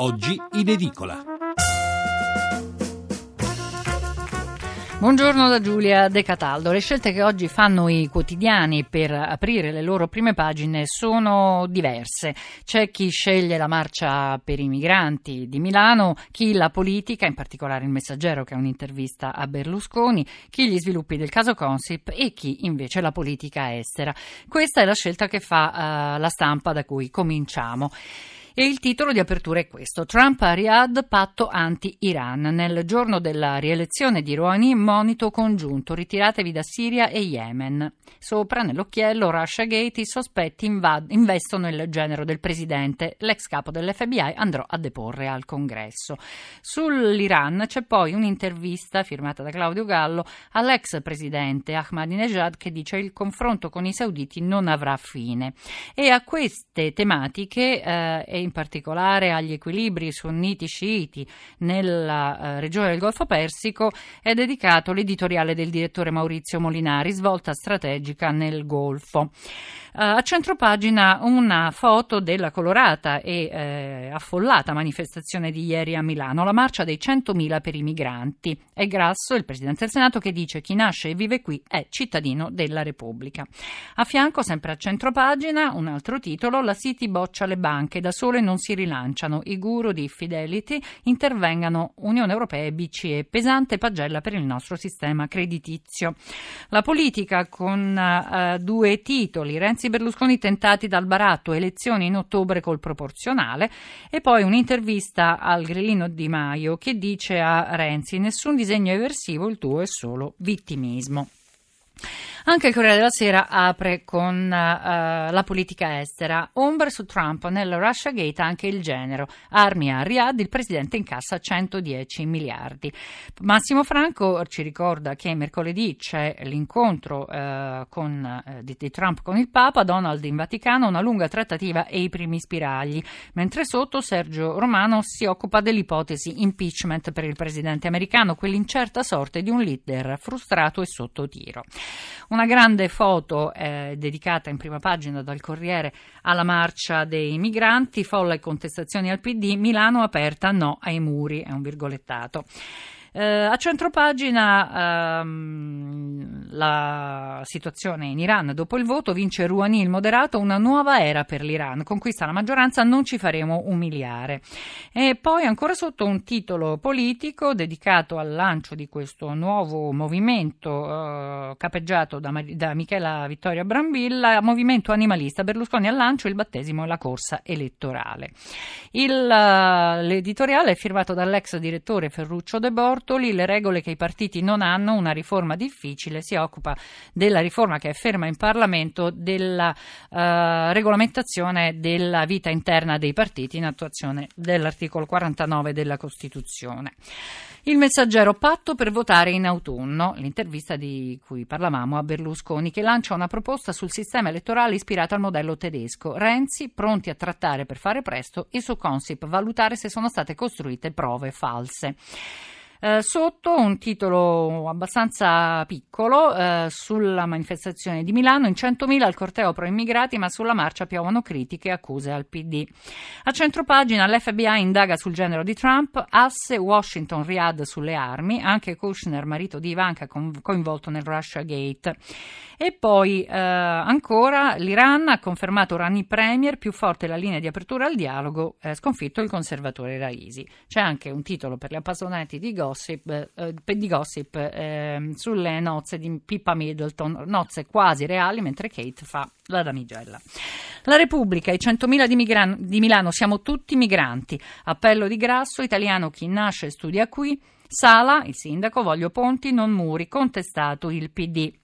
oggi in edicola. Buongiorno da Giulia De Cataldo. Le scelte che oggi fanno i quotidiani per aprire le loro prime pagine sono diverse. C'è chi sceglie la marcia per i migranti di Milano, chi la politica, in particolare il Messaggero che ha un'intervista a Berlusconi, chi gli sviluppi del caso Consip e chi invece la politica estera. Questa è la scelta che fa uh, la stampa da cui cominciamo. E il titolo di apertura è questo: Trump a Riyadh, patto anti-Iran. Nel giorno della rielezione di Rouhani, monito congiunto: ritiratevi da Siria e Yemen. Sopra, nell'occhiello, Russia Gate, i sospetti invad- investono il genero del presidente. L'ex capo dell'FBI andrà a deporre al congresso. Sull'Iran c'è poi un'intervista firmata da Claudio Gallo all'ex presidente Ahmadinejad che dice il confronto con i sauditi non avrà fine. E a queste tematiche eh, in particolare agli equilibri sunniti-sciiti nella eh, regione del Golfo Persico, è dedicato l'editoriale del direttore Maurizio Molinari, svolta strategica nel Golfo. Uh, a centropagina una foto della colorata e eh, affollata manifestazione di ieri a Milano, la marcia dei 100.000 per i migranti. È Grasso, il Presidente del Senato, che dice chi nasce e vive qui è cittadino della Repubblica. A fianco, sempre a centropagina, un altro titolo, la City boccia le banche, da sole non si rilanciano, i guru di Fidelity intervengano Unione Europea e BCE, pesante pagella per il nostro sistema creditizio. La politica con uh, due titoli, Renzi Renzi Berlusconi tentati dal baratto, elezioni in ottobre col proporzionale e poi un'intervista al grillino Di Maio che dice a Renzi nessun disegno eversivo, il tuo è solo vittimismo. Anche il Corriere della Sera apre con uh, la politica estera. Ombre su Trump nel Russia Gate anche il genero. Armi a Riyadh, il presidente incassa 110 miliardi. Massimo Franco ci ricorda che mercoledì c'è l'incontro uh, con, uh, di, di, Trump con il Papa, Donald in Vaticano, una lunga trattativa e i primi spiragli. Mentre sotto Sergio Romano si occupa dell'ipotesi impeachment per il presidente americano, quell'incerta sorte di un leader frustrato e sotto tiro. Una grande foto eh, dedicata in prima pagina dal Corriere alla marcia dei migranti, folla e contestazioni al PD, Milano aperta no ai muri, è un virgolettato. Eh, a centropagina ehm, la situazione in Iran. Dopo il voto vince Rouhani il moderato una nuova era per l'Iran. Conquista la maggioranza non ci faremo umiliare e poi ancora sotto un titolo politico dedicato al lancio di questo nuovo movimento eh, capeggiato da, da Michela Vittoria Brambilla movimento animalista. Berlusconi al lancio il battesimo e la corsa elettorale. Il, uh, l'editoriale è firmato dall'ex direttore Ferruccio De Borto Bortoli, le regole che i partiti non hanno, una riforma difficile, si occupa della riforma che è ferma in Parlamento della uh, regolamentazione della vita interna dei partiti in attuazione dell'articolo 49 della Costituzione. Il messaggero patto per votare in autunno, l'intervista di cui parlavamo a Berlusconi, che lancia una proposta sul sistema elettorale ispirato al modello tedesco. Renzi pronti a trattare per fare presto e su Consip valutare se sono state costruite prove false. Eh, sotto un titolo abbastanza piccolo eh, sulla manifestazione di Milano, in 100.000 al corteo pro immigrati, ma sulla marcia piovono critiche e accuse al PD. A centropagina l'FBI indaga sul genero di Trump, asse Washington Riyadh sulle armi, anche Kushner, marito di Ivanka, coinvolto nel Russia Gate. E poi eh, ancora l'Iran ha confermato Rani Premier, più forte la linea di apertura al dialogo, sconfitto il conservatore Raisi. C'è anche un titolo per gli appassionati di gossip, eh, di gossip ehm, sulle nozze di Pippa Middleton, nozze quasi reali, mentre Kate fa la damigella. La Repubblica, i 100.000 di, Migran- di Milano, siamo tutti migranti. Appello di Grasso, italiano chi nasce e studia qui. Sala, il sindaco, voglio ponti, non muri, contestato il PD.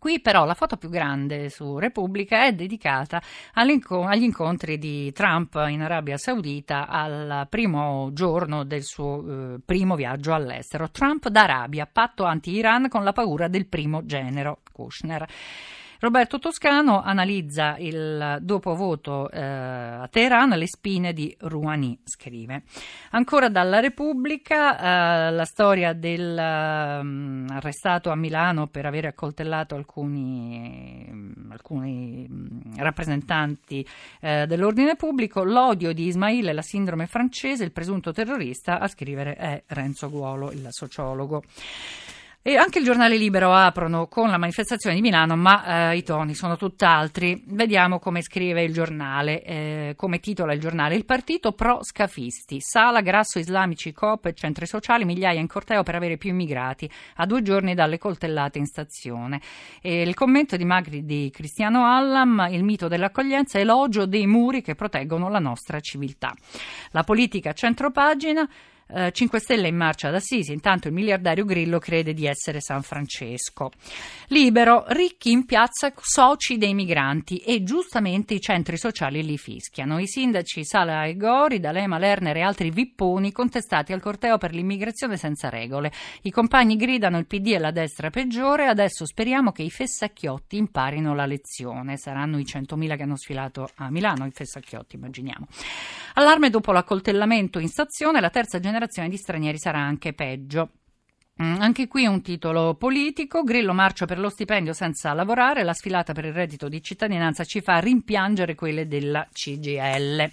Qui però la foto più grande su Repubblica è dedicata agli incontri di Trump in Arabia Saudita al primo giorno del suo eh, primo viaggio all'estero. Trump d'Arabia, patto anti-Iran con la paura del primo genero, Kushner. Roberto Toscano analizza il dopovoto eh, a Teheran, le spine di Rouhani, scrive. Ancora dalla Repubblica, eh, la storia del um, arrestato a Milano per aver accoltellato alcuni, alcuni rappresentanti eh, dell'ordine pubblico, l'odio di Ismail e la sindrome francese, il presunto terrorista, a scrivere è Renzo Guolo, il sociologo. E anche il giornale Libero aprono con la manifestazione di Milano, ma eh, i toni sono tutt'altri. Vediamo come scrive il giornale, eh, come titola il giornale. Il partito pro scafisti. Sala, Grasso, Islamici, Coop e centri sociali, migliaia in corteo per avere più immigrati, a due giorni dalle coltellate in stazione. E il commento di Magri di Cristiano Allam, il mito dell'accoglienza, elogio dei muri che proteggono la nostra civiltà. La politica centropagina. 5 eh, Stelle in marcia ad Assisi, intanto il miliardario Grillo crede di essere San Francesco. Libero, ricchi in piazza, soci dei migranti e giustamente i centri sociali li fischiano. I sindaci Sala e Gori, D'Alema, Lerner e altri vipponi contestati al corteo per l'immigrazione senza regole. I compagni gridano il PD e la destra peggiore, adesso speriamo che i fessacchiotti imparino la lezione. Saranno i 100.000 che hanno sfilato a Milano, i fessacchiotti immaginiamo. Allarme dopo l'accoltellamento in stazione, la terza generazione generazione di stranieri sarà anche peggio. Mm, anche qui un titolo politico, Grillo marcia per lo stipendio senza lavorare, la sfilata per il reddito di cittadinanza ci fa rimpiangere quelle della CGL.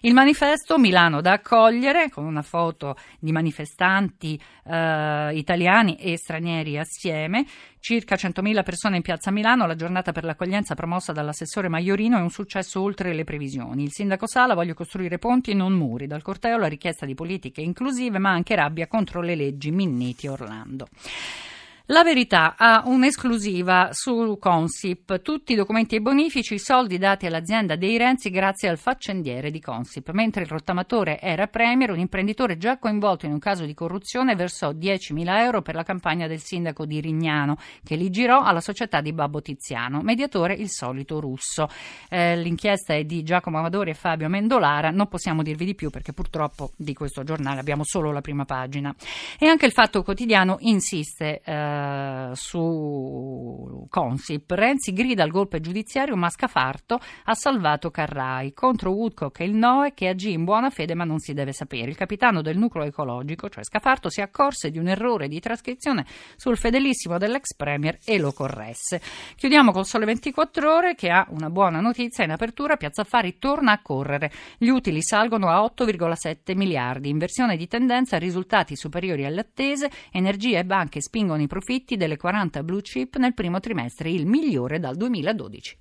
Il manifesto Milano da accogliere, con una foto di manifestanti eh, italiani e stranieri assieme, Circa 100.000 persone in piazza Milano, la giornata per l'accoglienza promossa dall'assessore Maiorino è un successo oltre le previsioni. Il sindaco Sala voglio costruire ponti e non muri. Dal corteo la richiesta di politiche inclusive, ma anche rabbia contro le leggi Minniti Orlando parlando. La verità ha un'esclusiva su Consip, tutti i documenti e bonifici, i soldi dati all'azienda dei Renzi grazie al faccendiere di Consip. Mentre il rottamatore era premier, un imprenditore già coinvolto in un caso di corruzione versò 10.000 euro per la campagna del sindaco di Rignano, che li girò alla società di Babbo Tiziano, mediatore il solito russo. Eh, l'inchiesta è di Giacomo Amadori e Fabio Mendolara, non possiamo dirvi di più perché purtroppo di questo giornale abbiamo solo la prima pagina. E anche il Fatto Quotidiano insiste. Eh, eh, su Consip. Renzi grida al golpe giudiziario, ma Scafarto ha salvato Carrai contro Woodcock e il Noe che agì in buona fede ma non si deve sapere. Il capitano del nucleo ecologico, cioè Scafarto, si accorse di un errore di trascrizione sul fedelissimo dell'ex premier e lo corresse. Chiudiamo col Sole 24 Ore che ha una buona notizia in apertura. Piazza Affari torna a correre. Gli utili salgono a 8,7 miliardi. Inversione di tendenza, risultati superiori alle attese, energia e banche spingono i profitti profitti delle 40 blue chip nel primo trimestre, il migliore dal 2012.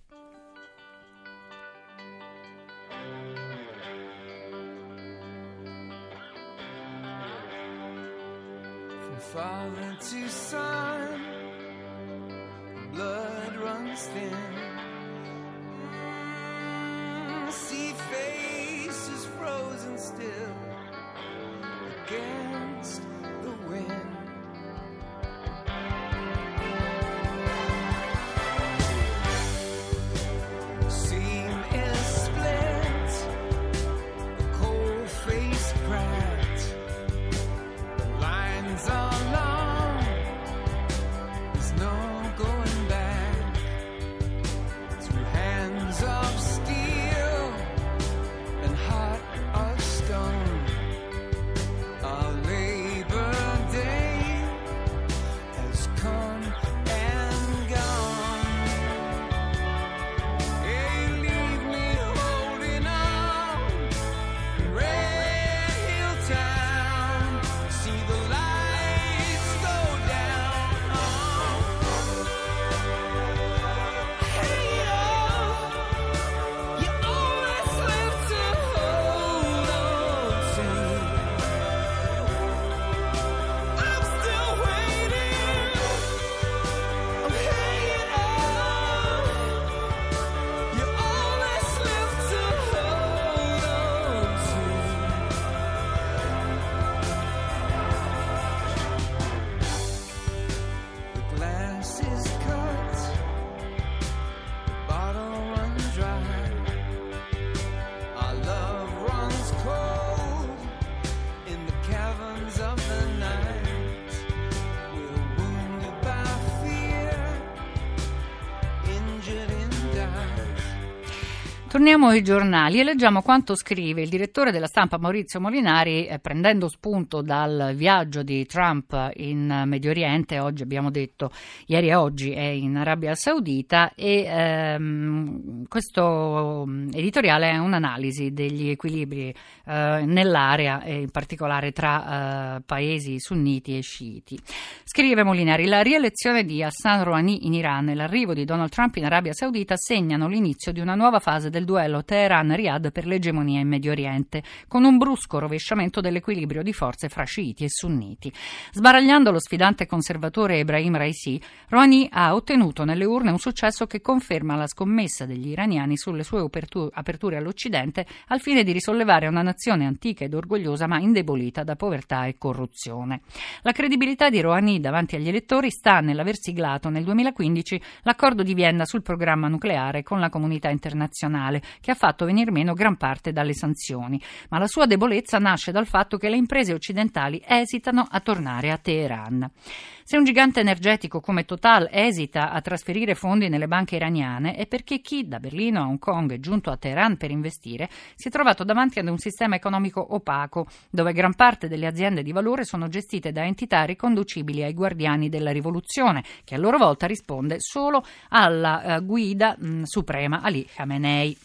father to. Mm, still Torniamo ai giornali e leggiamo quanto scrive il direttore della stampa Maurizio Molinari eh, prendendo spunto dal viaggio di Trump in Medio Oriente, oggi abbiamo detto, ieri e oggi è in Arabia Saudita e ehm, questo mm, editoriale è un'analisi degli equilibri eh, nell'area e in particolare tra eh, paesi sunniti e sciiti. Scrive Molinari, la rielezione di Hassan Rouhani in Iran e l'arrivo di Donald Trump in Arabia Saudita segnano l'inizio di una nuova fase del duello Teheran-Riyadh per l'egemonia in Medio Oriente, con un brusco rovesciamento dell'equilibrio di forze fra sciiti e sunniti. Sbaragliando lo sfidante conservatore Ebrahim Raisi, Rouhani ha ottenuto nelle urne un successo che conferma la scommessa degli iraniani sulle sue aperture all'Occidente al fine di risollevare una nazione antica ed orgogliosa ma indebolita da povertà e corruzione. La credibilità di Rouhani davanti agli elettori sta nell'aver siglato nel 2015 l'accordo di Vienna sul programma nucleare con la comunità internazionale mondiale, che ha fatto venir meno gran parte dalle sanzioni. Ma la sua debolezza nasce dal fatto che le imprese occidentali esitano a tornare a Teheran. Se un gigante energetico come Total esita a trasferire fondi nelle banche iraniane è perché chi da Berlino a Hong Kong è giunto a Teheran per investire si è trovato davanti ad un sistema economico opaco, dove gran parte delle aziende di valore sono gestite da entità riconducibili ai guardiani della rivoluzione, che a loro volta risponde solo alla uh, guida mh, suprema Ali Khamenei.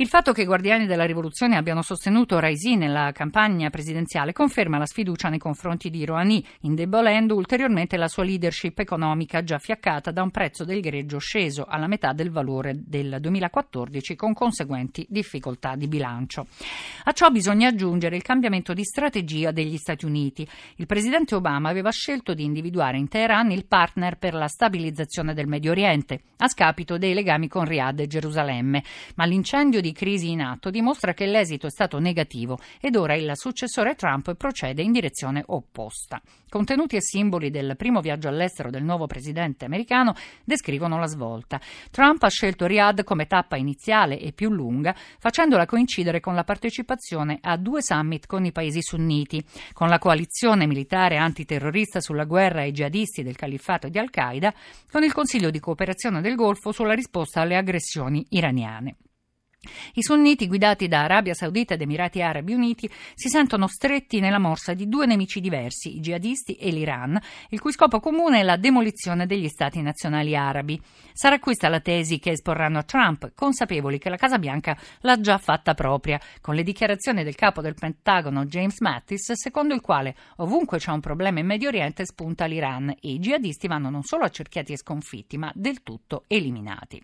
Il fatto che i guardiani della rivoluzione abbiano sostenuto Raisi nella campagna presidenziale conferma la sfiducia nei confronti di Rouhani, indebolendo ulteriormente la sua leadership economica già fiaccata da un prezzo del greggio sceso alla metà del valore del 2014 con conseguenti difficoltà di bilancio. A ciò bisogna aggiungere il cambiamento di strategia degli Stati Uniti. Il presidente Obama aveva scelto di individuare in Teheran il partner per la stabilizzazione del Medio Oriente, a scapito dei legami con Riyadh e Gerusalemme, ma l'incendio di di crisi in atto dimostra che l'esito è stato negativo ed ora il successore Trump procede in direzione opposta. Contenuti e simboli del primo viaggio all'estero del nuovo presidente americano descrivono la svolta. Trump ha scelto Riyadh come tappa iniziale e più lunga, facendola coincidere con la partecipazione a due summit con i paesi sunniti, con la coalizione militare antiterrorista sulla guerra ai jihadisti del califfato e di Al-Qaeda, con il Consiglio di cooperazione del Golfo sulla risposta alle aggressioni iraniane. I sunniti, guidati da Arabia Saudita ed Emirati Arabi Uniti, si sentono stretti nella morsa di due nemici diversi, i jihadisti e l'Iran, il cui scopo comune è la demolizione degli stati nazionali arabi. Sarà questa la tesi che esporranno a Trump, consapevoli che la Casa Bianca l'ha già fatta propria, con le dichiarazioni del capo del Pentagono James Mattis, secondo il quale ovunque c'è un problema in Medio Oriente spunta l'Iran e i jihadisti vanno non solo accerchiati e sconfitti, ma del tutto eliminati.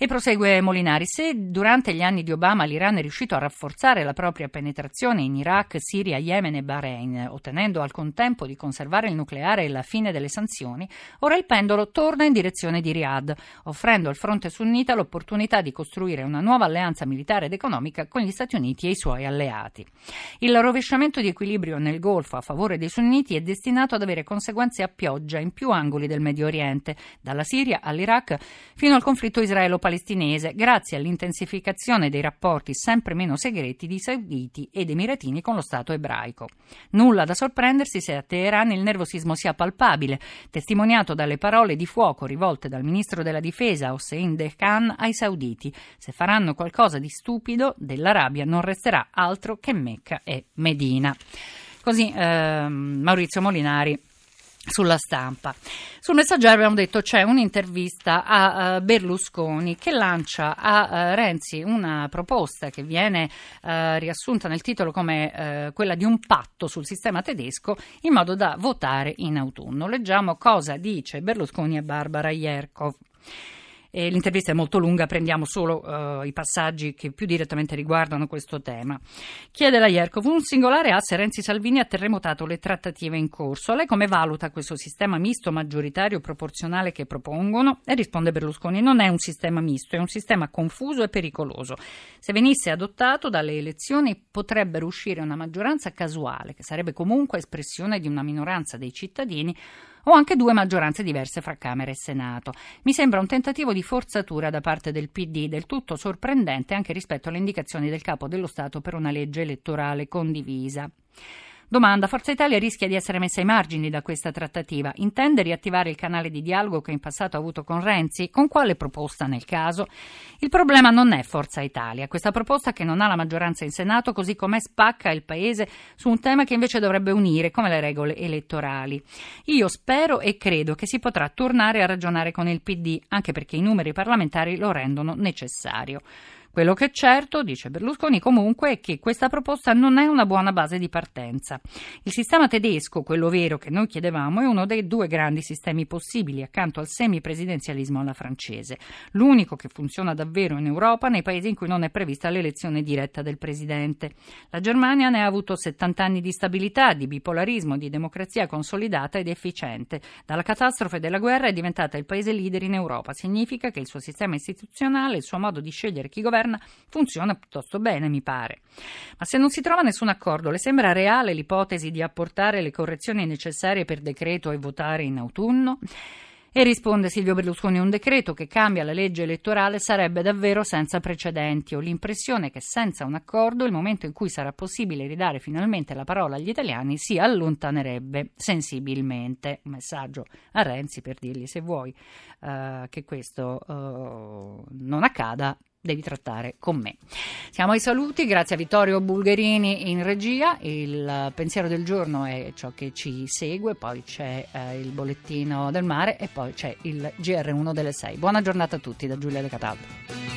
E prosegue Molinari, se durante gli anni di Obama l'Iran è riuscito a rafforzare la propria penetrazione in Iraq, Siria, Yemen e Bahrain, ottenendo al contempo di conservare il nucleare e la fine delle sanzioni, ora il pendolo torna in direzione di Riyadh, offrendo al fronte sunnita l'opportunità di costruire una nuova alleanza militare ed economica con gli Stati Uniti e i suoi alleati. Il rovesciamento di equilibrio nel Golfo a favore dei sunniti è destinato ad avere conseguenze a pioggia in più angoli del Medio Oriente, dalla Siria all'Iraq fino al conflitto israelo-palestinese palestinese grazie all'intensificazione dei rapporti sempre meno segreti di sauditi ed emiratini con lo Stato ebraico. Nulla da sorprendersi se a Teheran il nervosismo sia palpabile, testimoniato dalle parole di fuoco rivolte dal ministro della difesa Hossein Khan ai sauditi. Se faranno qualcosa di stupido, dell'Arabia non resterà altro che Mecca e Medina. Così eh, Maurizio Molinari sulla stampa. Sul messaggero abbiamo detto c'è un'intervista a uh, Berlusconi che lancia a uh, Renzi una proposta che viene uh, riassunta nel titolo come quella di un patto sul sistema tedesco in modo da votare in autunno. Leggiamo cosa dice Berlusconi a Barbara Jerkov. E l'intervista è molto lunga, prendiamo solo uh, i passaggi che più direttamente riguardano questo tema. Chiede la Ierkov, un singolare asse Renzi Salvini ha terremotato le trattative in corso. Lei come valuta questo sistema misto maggioritario proporzionale che propongono? E risponde Berlusconi, non è un sistema misto, è un sistema confuso e pericoloso. Se venisse adottato dalle elezioni potrebbero uscire una maggioranza casuale, che sarebbe comunque espressione di una minoranza dei cittadini, o anche due maggioranze diverse fra Camera e Senato. Mi sembra un tentativo di forzatura da parte del PD del tutto sorprendente anche rispetto alle indicazioni del capo dello Stato per una legge elettorale condivisa. Domanda, Forza Italia rischia di essere messa ai margini da questa trattativa. Intende riattivare il canale di dialogo che in passato ha avuto con Renzi? Con quale proposta nel caso? Il problema non è Forza Italia. Questa proposta che non ha la maggioranza in Senato, così com'è spacca il Paese su un tema che invece dovrebbe unire, come le regole elettorali. Io spero e credo che si potrà tornare a ragionare con il PD, anche perché i numeri parlamentari lo rendono necessario. Quello che è certo, dice Berlusconi comunque, è che questa proposta non è una buona base di partenza. Il sistema tedesco, quello vero che noi chiedevamo, è uno dei due grandi sistemi possibili accanto al semipresidenzialismo alla francese, l'unico che funziona davvero in Europa nei paesi in cui non è prevista l'elezione diretta del presidente. La Germania ne ha avuto 70 anni di stabilità, di bipolarismo, di democrazia consolidata ed efficiente. Dalla catastrofe della guerra è diventata il paese leader in Europa. Significa che il suo sistema istituzionale, il suo modo di scegliere chi governa, governa funziona piuttosto bene, mi pare. Ma se non si trova nessun accordo, le sembra reale l'ipotesi di apportare le correzioni necessarie per decreto e votare in autunno? E risponde Silvio Berlusconi: un decreto che cambia la legge elettorale sarebbe davvero senza precedenti. Ho l'impressione che senza un accordo il momento in cui sarà possibile ridare finalmente la parola agli italiani si allontanerebbe sensibilmente. Un messaggio a Renzi per dirgli: se vuoi uh, che questo uh, non accada, devi trattare con me. Siamo ai saluti, grazie a Vittorio Bulgherini in regia, il pensiero del giorno è ciò che ci segue, poi c'è eh, il bollettino del mare e poi c'è il GR1 delle 6. Buona giornata a tutti da Giulia De Cataldo.